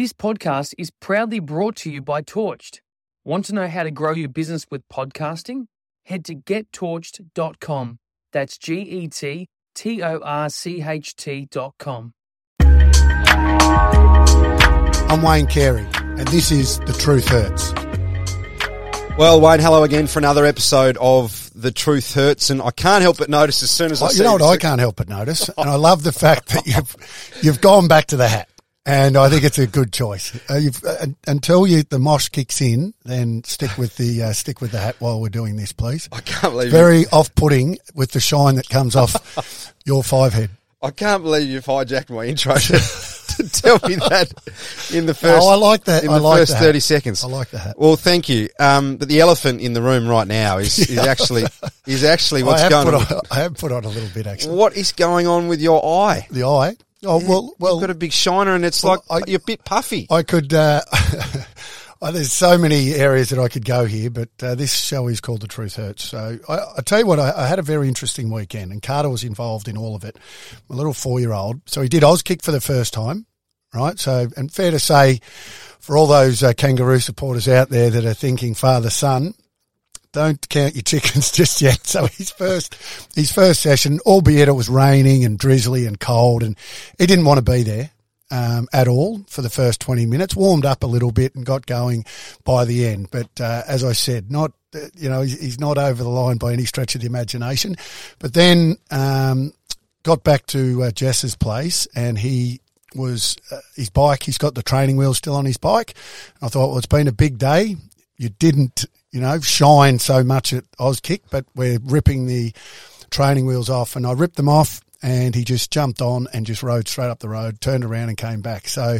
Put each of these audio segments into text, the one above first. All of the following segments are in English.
This podcast is proudly brought to you by TorchT. Want to know how to grow your business with podcasting? Head to gettorcht.com. That's G E T T O R C H T.com. I'm Wayne Carey, and this is The Truth Hurts. Well, Wayne, hello again for another episode of The Truth Hurts, and I can't help but notice as soon as I Oh, see you know what I can't help but notice, and I love the fact that you've you've gone back to the hat, and I think it's a good choice. Uh, you've, uh, until you the mosh kicks in, then stick with the uh, stick with the hat while we're doing this, please. I can't believe Very off-putting with the shine that comes off your five head. I can't believe you've hijacked my intro to, to tell me that in the first. Oh, I like that. In I the like first thirty seconds. I like the hat. Well, thank you. Um, but the elephant in the room right now is, is actually is actually what's going on. on, I have put on a little bit actually. What is going on with your eye? The eye. Oh well, well. You've got a big shiner, and it's Well, like I- you're a bit puffy. I could. Uh, oh, there's so many areas that I could go here, but uh, this show is called "The Truth Hurts." So I, I tell you what, I, I had a very interesting weekend, and Carter was involved in all of it. My little four-year-old, so he did Auskick for the first time, right? So, and fair to say, for all those uh, kangaroo supporters out there that are thinking father son. Don't count your chickens just yet. So his first, his first session, albeit it was raining and drizzly and cold, and he didn't want to be there um, at all for the first 20 minutes, warmed up a little bit and got going by the end. But uh, as I said, not, you know, he's, not over the line by any stretch of the imagination. But then um, got back to uh, Jess's place and he was, uh, his bike, he's got the training wheels still on his bike. I thought, well, it's been a big day. You didn't, you know, shine so much at Auskick, but we're ripping the training wheels off and I ripped them off and he just jumped on and just rode straight up the road, turned around and came back. So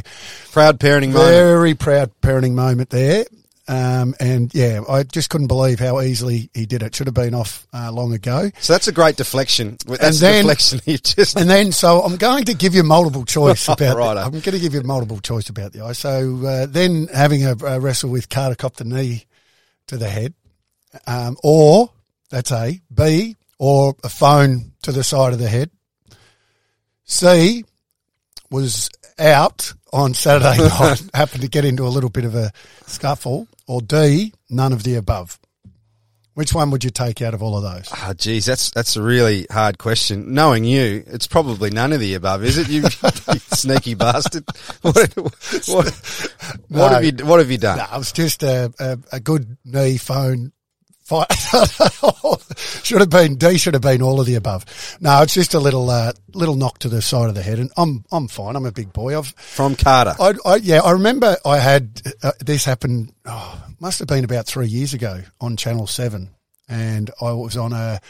Proud parenting moment. very proud parenting moment there. Um, and yeah, I just couldn't believe how easily he did it. Should have been off uh, long ago. So that's a great deflection. That's And then- deflection you just. And then, so I'm going to give you multiple choice about. Righto. I'm going to give you multiple choice about the eye. So uh, then, having a, a wrestle with Carter cop the knee to the head, um, or that's A, B, or a phone to the side of the head. C was out on Saturday night, happened to get into a little bit of a scuffle, or D, none of the above. Which one would you take out of all of those? Oh, geez, that's that's a really hard question. Knowing you, it's probably none of the above, is it? You, you sneaky bastard. What, what, what No. have you What have you done? No, it was just a, a, a good knee phone fight. should have been D. Should have been all of the above. No, it's just a little uh, little knock to the side of the head, and I'm I'm fine. I'm a big boy. I've From Carter. I, I yeah I remember I had uh, this happen. Oh, must have been about three years ago on Channel Seven, and I was on a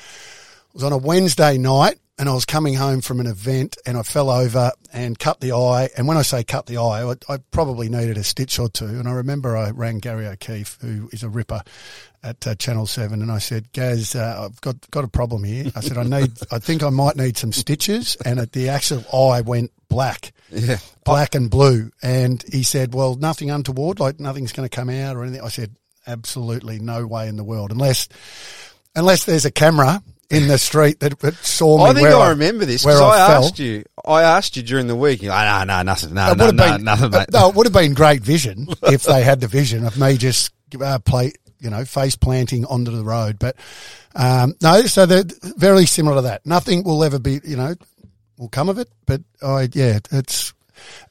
was on a Wednesday night and I was coming home from an event and I fell over and cut the eye. And when I say cut the eye, I, I probably needed a stitch or two. And I remember I rang Gary O'Keefe, who is a ripper at uh, Channel 7. And I said, Gaz, uh, I've got, got a problem here. I said, I need, I think I might need some stitches. And at the actual eye went black yeah. black and blue. And he said, well, nothing untoward, like nothing's going to come out or anything. I said, absolutely no way in the world, unless, unless there's a camera in the street that, that saw me. I think where I remember this because I, fell. asked you. I asked you during the week. You're like, no, no, nothing, no, It no, would no, have been, nothing, mate. no, it would have been great vision if they had the vision of me just uh, play, you know, face planting onto the road. But um, no, so they're very similar to that. Nothing will ever be, you know, will come of it. But I, yeah, it's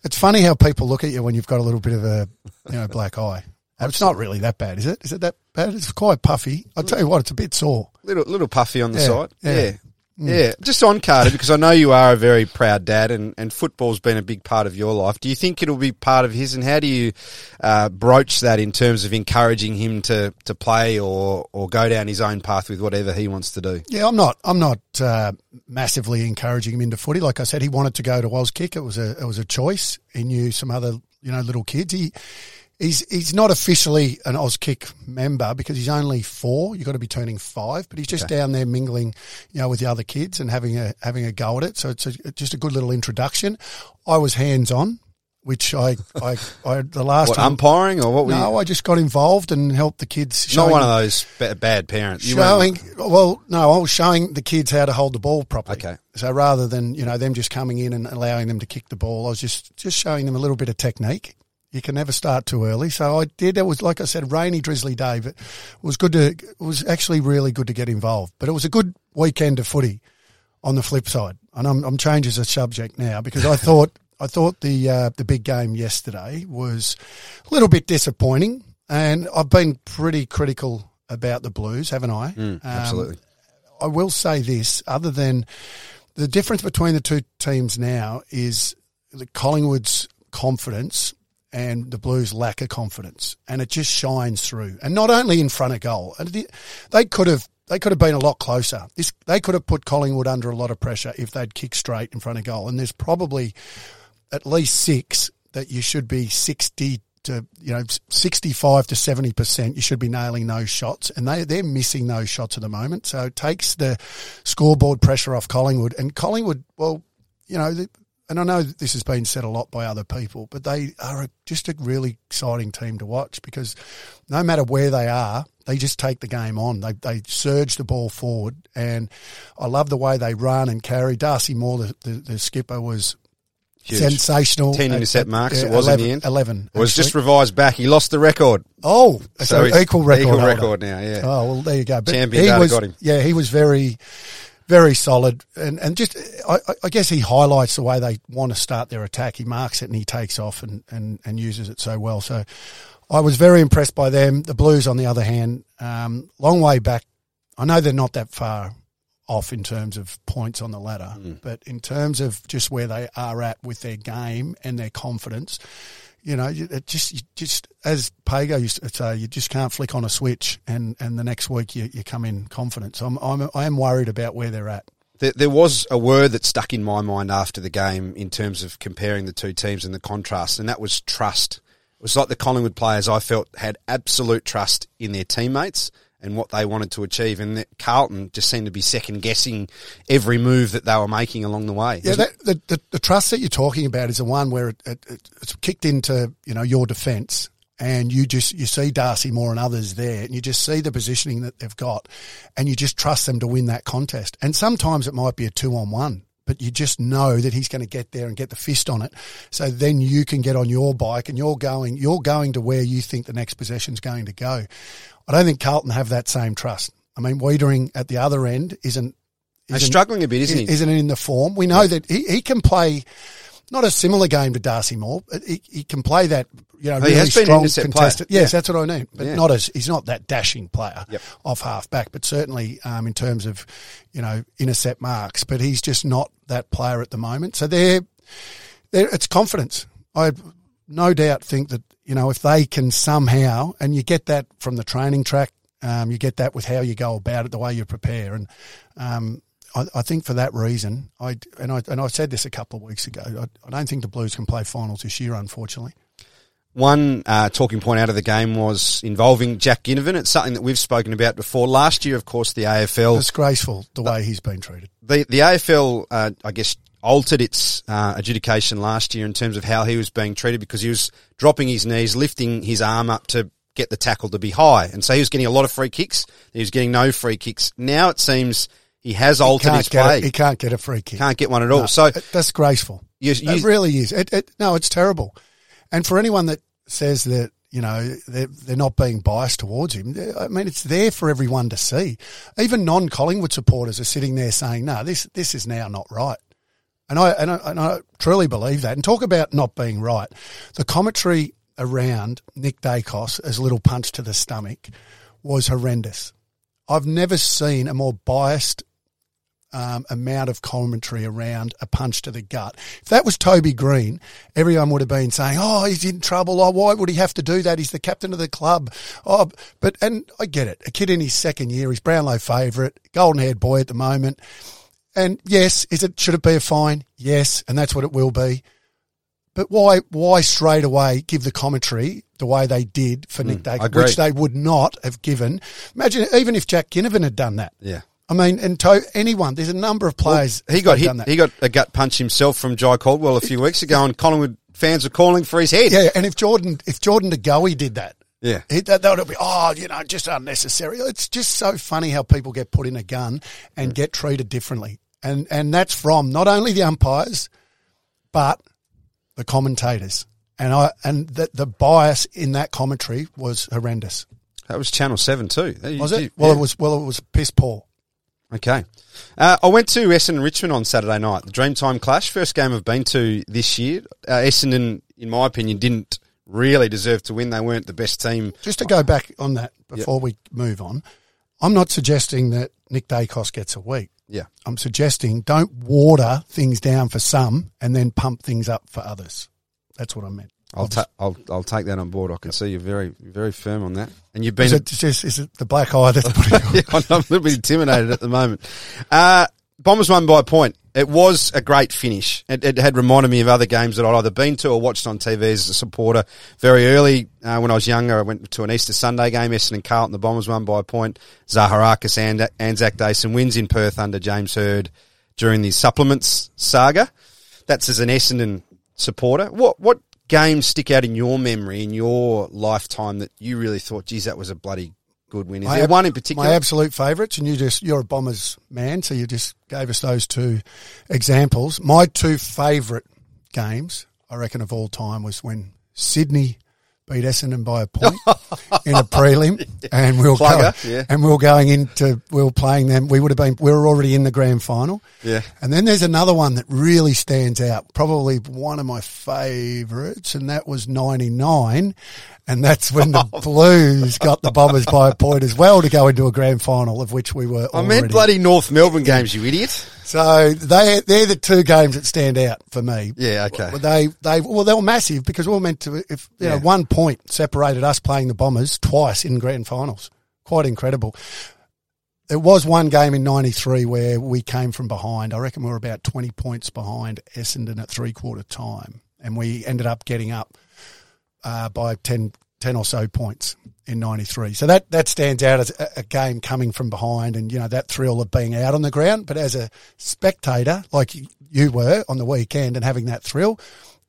it's funny how people look at you when you've got a little bit of a, you know, black eye. It's not really that bad, is it? Is it that bad? It's quite puffy. I'll tell you what, it's a bit sore. little little puffy on the Yeah, side. yeah. Yeah. Yeah. Just on Carter, because I know you are a very proud dad and, and football's been a big part of your life. Do you think it'll be part of his and how do you uh, broach that in terms of encouraging him to, to play or, or go down his own path with whatever he wants to do? Yeah, I'm not. I'm not uh, massively encouraging him into footy. Like I said, he wanted to go to Auskick. It was a it was a choice. He knew some other you know little kids. He he's he's not officially an Auskick member because he's only four. You've got to be turning five, but he's just down there mingling, you know, with the other kids and having a having a go at it. So it's a, just a good little introduction. I was hands on. Which I, I, I, the last What, time, umpiring or what were no, you? I just got involved and helped the kids. Not showing- one of those ba- bad parents. You showing well no i was showing the kids how to hold the ball properly Okay. so rather than you know them just coming in and allowing them to kick the ball i was just just showing them a little bit of technique You can never start too early. So I did. It was like I said, rainy, drizzly day, but it was good to. It was actually really good to get involved. But it was a good weekend of footy. On the flip side, and I'm, I'm changing the subject now because I thought I thought the uh, the big game yesterday was a little bit disappointing, and I've been pretty critical about the Blues, haven't I? Mm, absolutely. Um, I will say this: other than the difference between the two teams now is the Collingwood's confidence and the Blues lack of confidence, and it just shines through. And not only in front of goal, they could have they could have been a lot closer. This they could have put Collingwood under a lot of pressure if they'd kicked straight in front of goal. And there's probably at least six that you should be sixty to you know sixty five to seventy percent. You should be nailing those shots, and they they're missing those shots at the moment. So it takes the scoreboard pressure off Collingwood. And Collingwood, well, you know. And I know this has been said a lot by other people, but they are a, just a really exciting team to watch because no matter where they are, they just take the game on. They they surge the ball forward, and I love the way they run and carry. Darcy Moore, the, the, the skipper, was Huge. sensational. Ten intercept marks. it was 11, in the end. Eleven. It was just revised back. He lost the record. Oh, so, so equal record. Equal record now. Yeah. Oh well, there you go. But Champion he was, got him. Yeah, he was very very solid, and and just I, I, guess he highlights the way they want to start their attack. He marks it and he takes off and, and, and uses it so well. So I was very impressed by them. The Blues, on the other hand, um, long way back. I know they're not that far off in terms of points on the ladder, mm. but in terms of just where they are at with their game and their confidence, you know, it just just as Pago used to say, you just can't flick on a switch and, and the next week you, you come in confident. So I'm, I'm I am worried about where they're at. There, there was a word that stuck in my mind after the game in terms of comparing the two teams and the contrast, and that was trust. It was like the Collingwood players I felt had absolute trust in their teammates and what they wanted to achieve, and Carlton just seemed to be second guessing every move that they were making along the way. Yeah, that, the, the, the trust that you're talking about is the one where it, it, it's kicked into you know your defence, and you just you see Darcy Moore and others there, and you just see the positioning that they've got, and you just trust them to win that contest. And sometimes it might be a two on one but you just know that he's going to get there and get the fist on it. So then you can get on your bike and you're going, you're going to where you think the next possession is going to go. I don't think Carlton have that same trust. I mean, Weitering at the other end isn't. isn't struggling a bit, isn't he? Isn't in the form. We know that he, he can play not a similar game to Darcy Moore. He, he can play that, you know, really he has strong contested. Player. Yes, yeah. that's what I mean. But yeah. not as he's not that dashing player yep. off half back, but certainly um, in terms of, you know, intercept marks. But he's just not that player at the moment. So they're, they're it's confidence. I no doubt think that you know if they can somehow, and you get that from the training track. Um, you get that with how you go about it, the way you prepare, and um, I, I, think for that reason, I and I and I said this a couple of weeks ago. I, I don't think the Blues can play finals this year, unfortunately. One uh, talking point out of the game was involving Jack Ginnivan. It's something that we've spoken about before. Last year, of course, the AFL disgraceful the way he's been treated. The the AFL, uh, I guess, altered its uh, adjudication last year in terms of how he was being treated because he was dropping his knees, lifting his arm up to get the tackle to be high, and so he was getting a lot of free kicks. He was getting no free kicks. Now it seems he has altered he his play. A, he can't get a free kick. Can't get one at all. No, so that's graceful. You, you, it really is. It, it, no, it's terrible. And for anyone that says that you know they're, they're not being biased towards him, I mean it's there for everyone to see. Even non-Collingwood supporters are sitting there saying, "No, this this is now not right." And I, and I and I truly believe that. And talk about not being right. The commentary around Nick Daicos as a little punch to the stomach was horrendous. I've never seen a more biased um, amount of commentary around a punch to the gut. If that was Toby Greene, everyone would have been saying, "Oh, he's in trouble. Oh, why would he have to do that? He's the captain of the club." Oh, but and I get it. A kid in his second year, he's Brownlow favourite, golden haired boy at the moment. And yes, is it should it be a fine? Yes, and that's what it will be. But why why straight away give the commentary the way they did for Nick mm, Daicos, which they would not have given? Imagine even if Jack Ginnivan had done that. Yeah. I mean, and to anyone, there's a number of players. Well, he got hit. He got a gut punch himself from Jye Caldwell a few weeks ago, and Collingwood fans are calling for his head. Yeah, and if Jordan, if Jordan De did that, yeah, he, that, that would be oh, you know, just unnecessary. It's just so funny how people get put in a gun and get treated differently, and and that's from not only the umpires, but the commentators. and I and the, the bias in that commentary was horrendous. That was Channel Seven too. Was it? Well, Yeah. it was. Well, it was piss poor. Okay. Uh, I went to Essendon Richmond on Saturday night, the Dreamtime Clash. First game I've been to this year. Uh, Essendon, in my opinion, didn't really deserve to win. They weren't the best team. Just to go back on that before we move on, I'm not suggesting that Nick Daicos gets a week. Yeah. I'm suggesting don't water things down for some and then pump things up for others. That's what I meant. I'll, ta- I'll I'll take that on board. I can see you're very very firm on that, and you've been Is it just is it the black eye that's putting on? Yeah, I'm a little bit intimidated at the moment. Uh, Bombers won by a point. It was a great finish. It, it had reminded me of other games that I'd either been to or watched on TV as a supporter. Very early, uh, when I was younger, I went to an Easter Sunday game. Essendon Carlton, the Bombers won by a point. Zaharakis and Anzac Day, some wins in Perth under James Hird during the supplements saga. That's as an Essendon supporter. What what games stick out in your memory in your lifetime that you really thought, geez, that was a bloody good win? Is My there ab- one in particular? My absolute favourites, and you just you're a Bombers man, so you just gave us those two examples. My two favourite games, I reckon, of all time was when Sydney beat Essendon by a point in a prelim, and we were Plugger, going, yeah. and we were going into we were playing them. We would have been we were already in the grand final. Yeah. And then there's another one that really stands out, probably one of my favourites, and that was 99. And that's when the oh. Blues got the Bombers by a point as well to go into a grand final, of which we were I already. meant bloody North Melbourne games, you idiot. So they, they're the two games that stand out for me. Yeah, okay. Well, They, they, well, they were massive because we were meant to, if, you know, one point separated us playing the Bombers twice in grand finals. Quite incredible. There was one game in 93 where we came from behind. I reckon we were about 20 points behind Essendon at three quarter time. And we ended up getting up uh, by 10, 10 or so points in 93. So that, that stands out as a, a game coming from behind and, you know, that thrill of being out on the ground. But as a spectator, like you were on the weekend and having that thrill,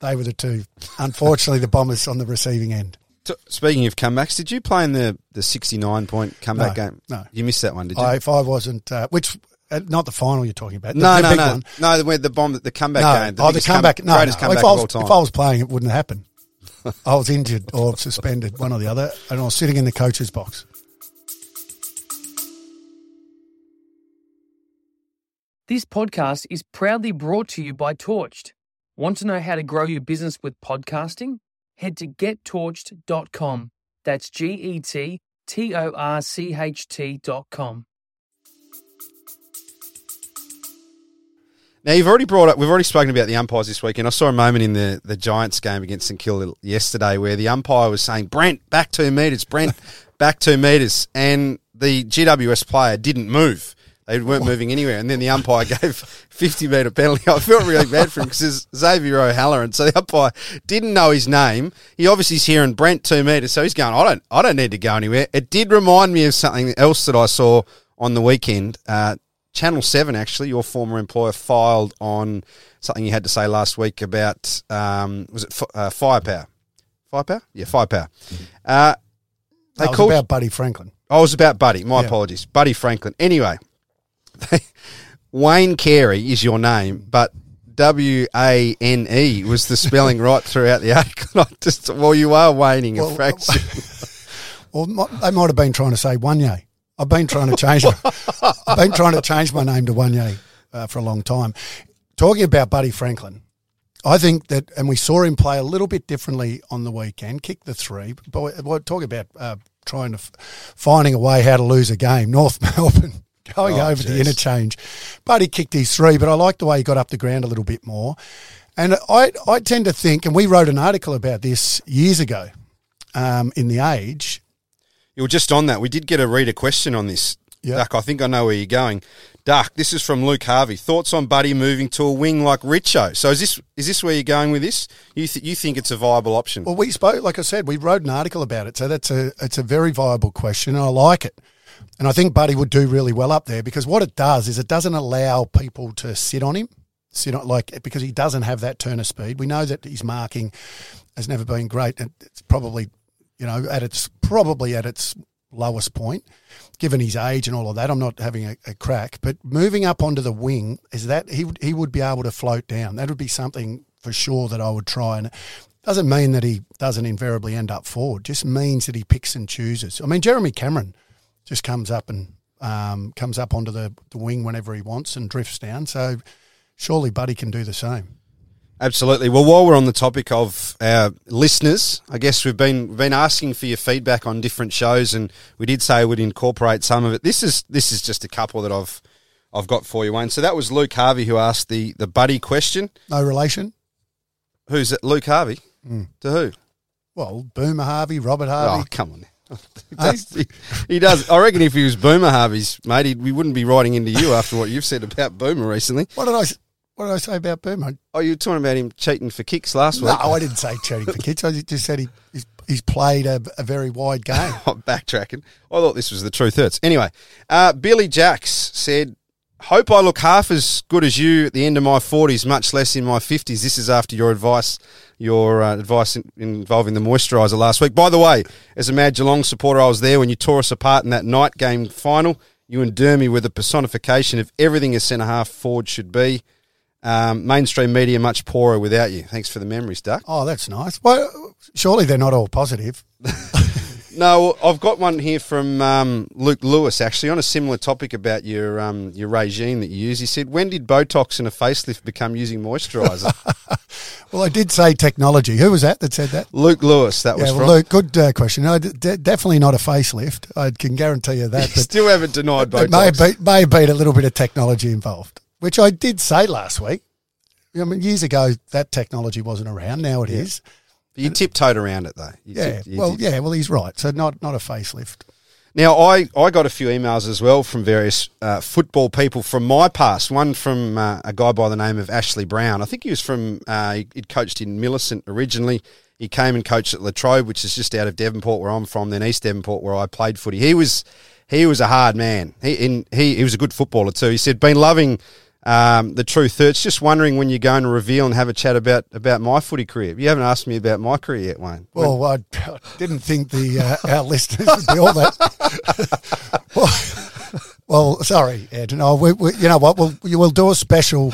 they were the two. Unfortunately, the Bombers on the receiving end. T- Speaking of comebacks, did you play in the, the 69 point comeback No, game? no. You missed that one, did you? I, if I wasn't, uh, which, uh, not the final you're talking about. The, no, the no, no. one. No, the, where the bomb, the comeback No, game. oh, the biggest come- comeback. no, greatest no. comeback If, I of was, all time. if I was playing, it wouldn't happen. I was injured or suspended, one or the other, and I was sitting in the coach's box. This podcast is proudly brought to you by TorchT. Want to know how to grow your business with podcasting? Head to gettorcht.com. That's G E T T O R C H T.com. Now you've already brought up. We've already spoken about the umpires this weekend. I saw a moment in the, the Giants game against St Kilda yesterday where the umpire was saying, "Brent, back two meters. Brent, back two meters," and the GWS player didn't move. They weren't moving anywhere, and then the umpire gave fifty meter penalty. I felt really bad for him because it's Xavier O'Halloran. So the umpire didn't know his name. He obviously is hearing Brent two meters, so he's going. I don't. I don't need to go anywhere. It did remind me of something else that I saw on the weekend. Uh, Channel 7, actually, your former employer filed on something you had to say last week about, um, was it fi- uh, firepower? Firepower? Yeah, firepower. Uh, they That was called, about Buddy Franklin. oh, it was about Buddy. My Yeah. apologies. Buddy Franklin. Anyway, Wayne Carey is your name, but W A N E was the spelling right throughout the article. I just, well, you are waning a Well, fraction. Well, mi- they might have been trying to say Wanye. I've been trying to change. My, I've been trying to change my name to Wanye uh, for a long time. Talking about Buddy Franklin, I think that, and we saw him play a little bit differently on the weekend. Kick the three, but we- we're talking about uh, trying to f- finding a way how to lose a game. North Melbourne going Oh, over the interchange. Buddy kicked his three, but I like the way he got up the ground a little bit more. And I, I tend to think, and we wrote an article about this years ago um, in the Age. You were just on that. We did get a reader question on this. Yeah. Duck, I think I know where you're going. Duck, this is from Luke Harvey. Thoughts on Buddy moving to a wing like Richo? So is this is this where you're going with this? You th- you think it's a viable option? Well, we spoke, like I said, we wrote an article about it, so that's a it's a very viable question, and I like it. And I think Buddy would do really well up there because what it does is it doesn't allow people to sit on him, sit on like because he doesn't have that turn of speed. We know that his marking has never been great, and it's probably you know at its probably at its lowest point, given his age and all of that. I'm not having a, a crack, but moving up onto the wing is that he would- he would be able to float down. That would be something for sure that I would try and doesn't mean that he doesn't invariably end up forward. Just means that he picks and chooses. I mean, Jeremy Cameron just comes up and um, comes up onto the, the wing whenever he wants and drifts down. So surely Buddy can do the same. Absolutely. Well, while we're on the topic of our listeners, I guess we've been we've been asking for your feedback on different shows, and we did say we'd incorporate some of it. This is this is just a couple that I've I've got for you, Wayne. So that was Luke Harvey who asked the the buddy question. No relation. Who's it? Luke Harvey. Mm. To who? Well, Boomer Harvey, Robert Harvey. Oh, come on. he, does, he, he does. I reckon if he was Boomer Harvey's mate, he, we wouldn't be writing into you after what you've said about Boomer recently. What did I? What did I say about Boomer? Oh, you were talking about him cheating for kicks last week. No. I didn't say cheating for kicks. I just said he, he's, he's played a, a very wide game. I'm backtracking. I thought this was the truth hurts. Anyway, uh, Billy Jacks said, "Hope I look half as good as you at the end of my 40s, much less in my 50s." This is after your advice, your uh, advice in, involving the moisturiser last week. By the way, as a Mad Geelong supporter, I was there when you tore us apart in that night game final. You and Dermy were the personification of everything a centre half forward should be. Um, mainstream media much poorer without you. Thanks for the memories, Duck. Oh, that's nice. Well, surely they're not all positive. No, I've got one here from um, Luke Lewis, actually, on a similar topic about your um, your regime that you use. He said, "When did Botox and a facelift become using moisturiser?" Well, I did say technology. Who was that that said that? Luke Lewis, that was well, from. Luke, good uh, question. No, d- definitely not a facelift. I can guarantee you that. But Still haven't denied there may have, Botox. been, may have been a little bit of technology involved, which I did say last week. I mean, years ago, that technology wasn't around. Now it is. You tiptoed around it though. You Yeah. well, did. yeah. Well, he's right. So not not a facelift. Now, I, I got a few emails as well from various uh, football people from my past. One from uh, a guy by the name of Ashley Brown. I think he was from, uh, he, he'd coached in Millicent originally. He came and coached at Latrobe, which is just out of Devonport, where I'm from, then East Devonport, where I played footy. He was he was a hard man. He in, he, he was a good footballer too. He said, been loving um, the truth hurts. Just wondering when you're going to reveal and have a chat about, about my footy career. You haven't asked me about my career yet, Wayne. Well, I didn't think the uh, our listeners would be all that. well, well, sorry, Ed. No, we, we, you know what? We'll will do a special.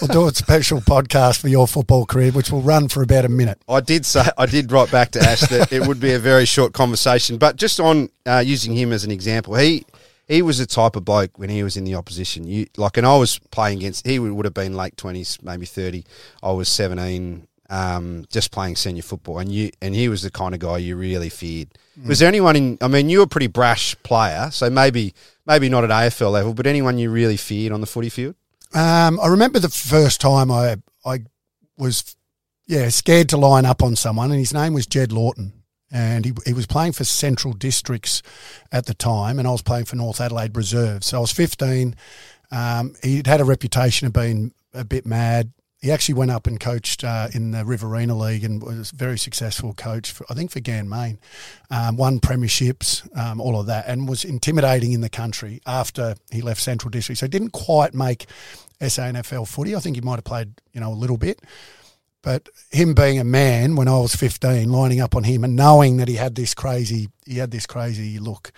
We'll do a special podcast for your football career, which will run for about a minute. I did say I did write back to Ash that it would be a very short conversation, but just on uh, using him as an example, he he was the type of bloke when he was in the opposition. You like, and I was playing against. He would, would have been late twenties, maybe thirty. I was seventeen, um, just playing senior football, and you and he was the kind of guy you really feared. Was there anyone in? I mean, you were a pretty brash player, so maybe maybe not at AFL level, but anyone you really feared on the footy field? Um, I remember the first time I I was yeah scared to line up on someone, and his name was Jed Lawton, and he he was playing for Central Districts at the time, and I was playing for North Adelaide Reserve. So I was fifteen. Um, he'd had a reputation of being a bit mad. He actually went up and coached uh, in the Riverina League and was a very successful coach, for, I think, for Ganmain. Um, won premierships, um, all of that, and was intimidating in the country after he left Central District. So he didn't quite make SANFL footy. I think he might have played, you know, a little bit. But him being a man when I was 15, lining up on him and knowing that he had this crazy, he had this crazy look,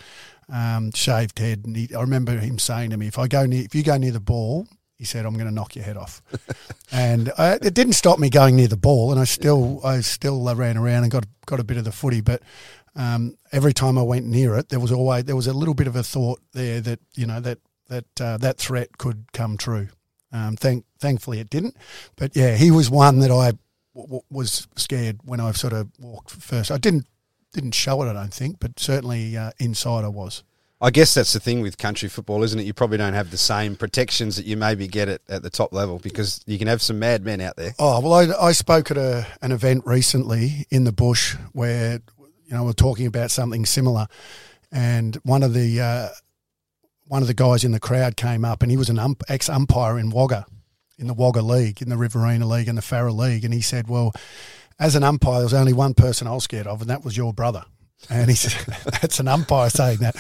um, shaved head. And he, I remember him saying to me, if I go near, if you go near the ball, he said, I'm going to knock your head off. and I, it didn't stop me going near the ball. And I still, I still uh, ran around and got, got a bit of the footy. But um, every time I went near it, there was always, there was a little bit of a thought there that, you know, that, that, uh, that threat could come true. Um, thank, thankfully it didn't. But yeah, he was one that I w- w- was scared when I sort of walked first. I didn't didn't show it, I don't think, but certainly uh, inside I was. I guess that's the thing with country football, isn't it? You probably don't have the same protections that you maybe get at, at the top level because you can have some mad men out there. Oh well, I, I spoke at a, an event recently in the bush where you know we're talking about something similar, and one of the uh, one of the guys in the crowd came up, and he was an ump, ex umpire in Wagga, in the Wagga League, in the Riverina League, and the Farrer League, and he said, "Well, as an umpire, there was only one person I was scared of, and that was your brother." And he said, "That's an umpire saying that."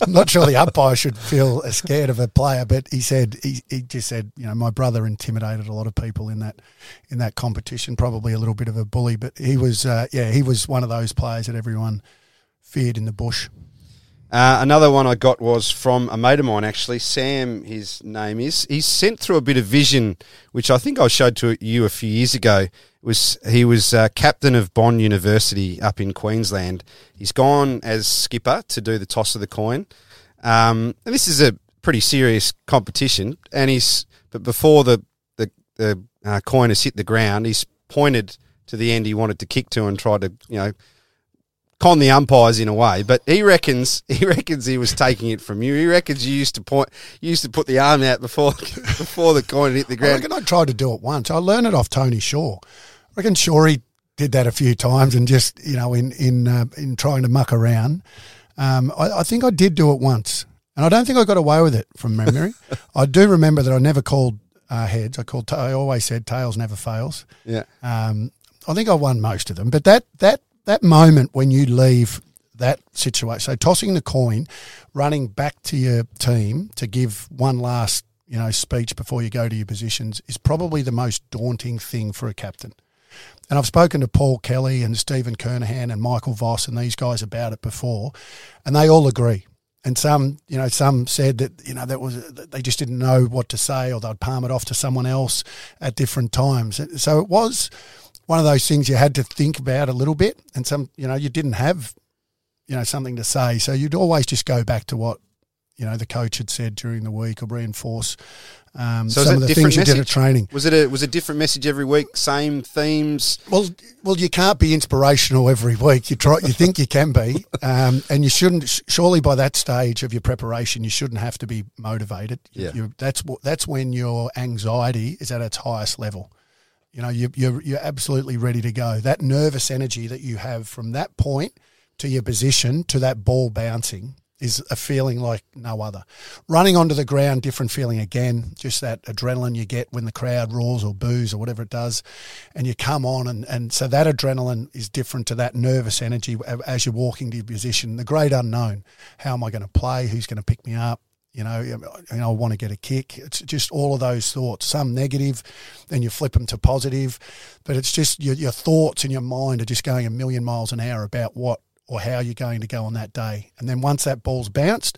I'm not sure the umpire should feel scared of a player, but he said he, he just said, you know, my brother intimidated a lot of people in that in that competition. Probably a little bit of a bully, but he was, uh, yeah, he was one of those players that everyone feared in the bush. Uh, another one I got was from a mate of mine, actually. Sam, his name is. He sent through a bit of vision, which I think I showed to you a few years ago. It was He was uh, captain of Bond University up in Queensland. He's gone as skipper to do the toss of the coin. Um, and this is a pretty serious competition. And he's, but before the, the, the uh, coin has hit the ground, he's pointed to the end he wanted to kick to and tried to, you know, con the umpires in a way, but he reckons he reckons he was taking it from you. He reckons you used to point, you used to put the arm out before before the coin hit the I ground. reckon I tried to do it once. I learned it off Tony Shaw. I reckon he did that a few times and just you know in in uh, in trying to muck around. Um, I, I think I did do it once, and I don't think I got away with it from memory. I do remember that I never called uh, heads. I called. I always said tails never fails. Yeah, Um, I think I won most of them, but that that that moment when you leave that situation, so tossing the coin, running back to your team to give one last you know speech before you go to your positions is probably the most daunting thing for a captain. And I've spoken to Paul Kelly and Stephen Kernahan and Michael Voss and these guys about it before, and they all agree. And some, you know, some said that you know that was they just didn't know what to say, or they'd palm it off to someone else at different times. So it was one of those things you had to think about a little bit, and some, you know, you didn't have, you know, something to say, so you'd always just go back to what, you know, the coach had said during the week or reinforce um, So some of the things you did at training. was it a was a different message every week? Same themes. Well, well, you can't be inspirational every week. You try, you think you can be, um, and you shouldn't. Surely, by that stage of your preparation, you shouldn't have to be motivated. Yeah. you- that's that's when your anxiety is at its highest level. You know, you, you're you're absolutely ready to go. That nervous energy that you have from that point to your position to that ball bouncing is a feeling like no other. Running onto the ground, different feeling again. Just that adrenaline you get when the crowd roars or boos or whatever it does, and you come on, and, and so that adrenaline is different to that nervous energy as you're walking to your position. The great unknown: how am I going to play? Who's going to pick me up? You know, you know, I want to get a kick. It's just all of those thoughts. Some negative, then you flip them to positive, but it's just your, your thoughts and your mind are just going a million miles an hour about what or how you're going to go on that day. And then once that ball's bounced,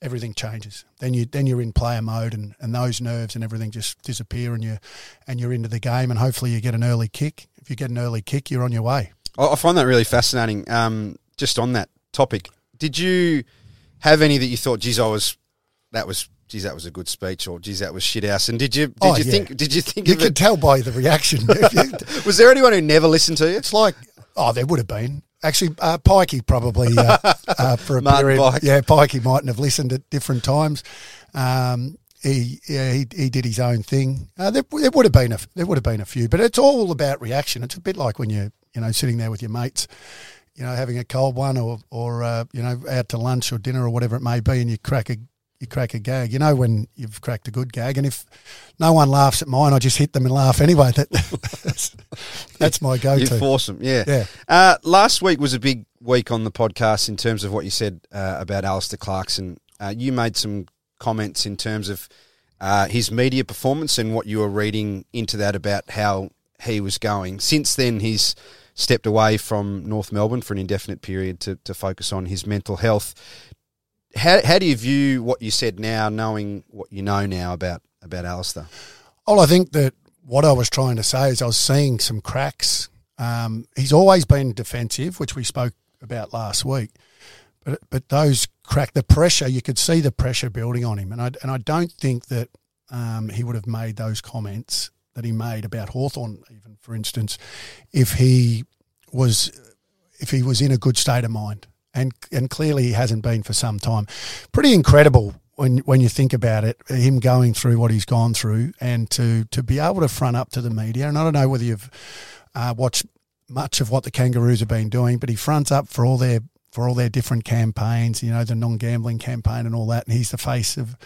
everything changes. Then you then you're in player mode, and, and those nerves and everything just disappear, and you and you're into the game, and hopefully you get an early kick. If you get an early kick, you're on your way. I find that really fascinating. Um, just on that topic, did you have any that you thought, geez, I was that was geez, that was a good speech, or geez, that was shit house? And did you did Oh, you yeah. think did you think You can it? tell by the reaction. Was there anyone who never listened to you? It's like, oh, there would have been. Actually, uh, Pikey probably uh, uh, for a Martin period. Pike. Yeah, Pikey mightn't have listened at different times. Um, he, yeah, he he did his own thing. Uh, there, there would have been a there would have been a few, but it's all about reaction. It's a bit like when you you know sitting there with your mates, you know, having a cold one or or uh, you know out to lunch or dinner or whatever it may be, and you crack a you crack a gag. You know when you've cracked a good gag, and if no one laughs at mine, I just hit them and laugh anyway. That that's, that's my go-to. force them, yeah. Yeah. Uh, last week was a big week on the podcast in terms of what you said uh, about Alastair Clarkson. Uh, you made some comments in terms of uh, his media performance and what you were reading into that about how he was going. Since then, he's stepped away from North Melbourne for an indefinite period to, to focus on his mental health. How, how do you view what you said now, knowing what you know now about, about Alastair? Well, I think that what I was trying to say is I was seeing some cracks. Um, he's always been defensive, which we spoke about last week. But but those crack, the pressure, you could see the pressure building on him, and I and I don't think that um, he would have made those comments that he made about Hawthorn, even for instance, if he was if he was in a good state of mind, and and clearly he hasn't been for some time. Pretty incredible when when you think about it, him going through what he's gone through, and to to be able to front up to the media. And I don't know whether you've uh, watched much of what the Kangaroos have been doing, but he fronts up for all their for all their different campaigns, you know, the non-gambling campaign and all that, and he's the face of,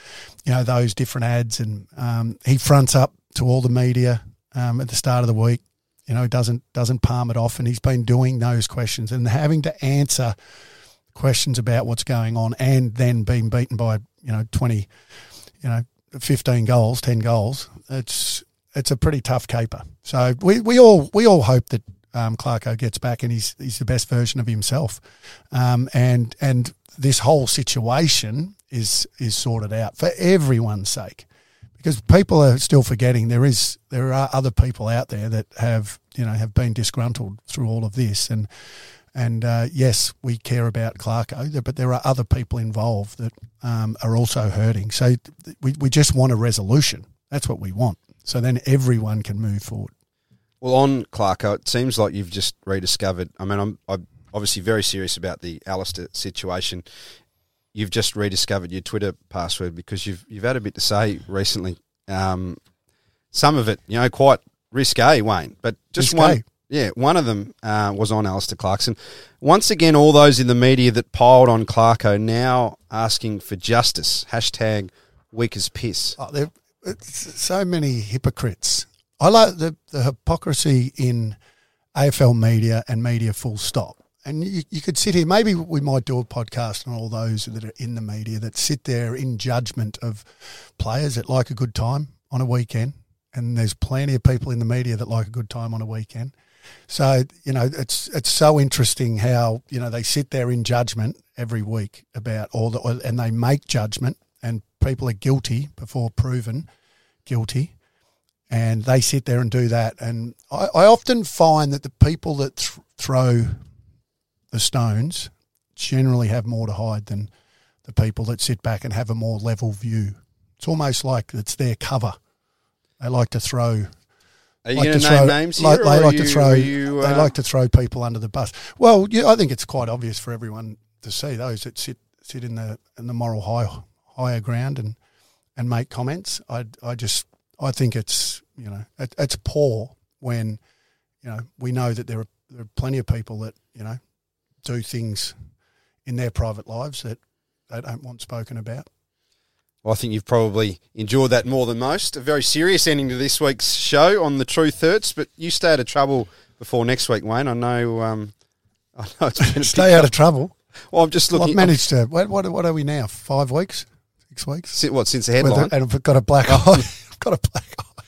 you know, those different ads, and um, he fronts up to all the media um, at the start of the week. You know, doesn't doesn't palm it off, and he's been doing those questions and having to answer questions about what's going on, and then being beaten by you know twenty, you know, fifteen goals, ten goals. It's it's a pretty tough caper. So we, we all we all hope that um, Clarko gets back and he's he's the best version of himself, um, and and this whole situation is is sorted out for everyone's sake, because people are still forgetting there is there are other people out there that have you know have been disgruntled through all of this and. And uh, yes, we care about Clarko, but there are other people involved that um, are also hurting. So we, we just want a resolution. That's what we want. So then everyone can move forward. Well, on Clarko, it seems like you've just rediscovered. I mean, I'm, I'm obviously very serious about the Alastair situation. You've just rediscovered your Twitter password because you've you've had a bit to say recently. Um, some of it, you know, quite risque, Wayne, but just Risque. one. Yeah, one of them uh, was on Alastair Clarkson. Once again, all those in the media that piled on Clarko now asking for justice. Hashtag weak as piss. Oh, there, so many hypocrites. I like the, the hypocrisy in AFL media and media full stop. And you, you could sit here, maybe we might do a podcast on all those that are in the media that sit there in judgment of players that like a good time on a weekend. And there's plenty of people in the media that like a good time on a weekend. So, you know, it's it's so interesting how, you know, they sit there in judgment every week about all the and they make judgment and people are guilty before proven guilty. And they sit there and do that. And I, I often find that the people that th- throw the stones generally have more to hide than the people that sit back and have a more level view. It's almost like it's their cover. They like to throw Are you like going to name throw- names here? like- they like to throw. you, they uh, like to throw people under the bus. Well, yeah, I think it's quite obvious for everyone to see those that sit sit in the in the moral high higher ground and and make comments. I I just I think it's you know it, it's poor when you know we know that there are there are plenty of people that you know do things in their private lives that they don't want spoken about. Well, I think you've probably enjoyed that more than most. A very serious ending to this week's show on the Truth Hurts, but you stay out of trouble before next week, Wayne. I know. Um, I know it's been a Stay out of trouble. Well, I'm just looking. I've managed to. What, what what are we now? Five weeks, six weeks. si- what since the headline? and I've got a black eye. I've got a black eye.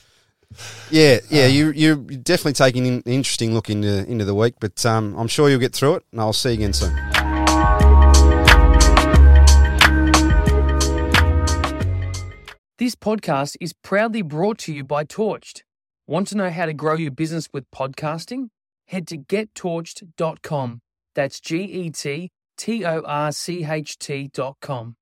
yeah, yeah. Um, you you're definitely taking an interesting look into into the week, but um, I'm sure you'll get through it, and I'll see you again soon. This podcast is proudly brought to you by TorchT. Want to know how to grow your business with podcasting? Head to gettorcht.com. That's G E T T O R C H T.com.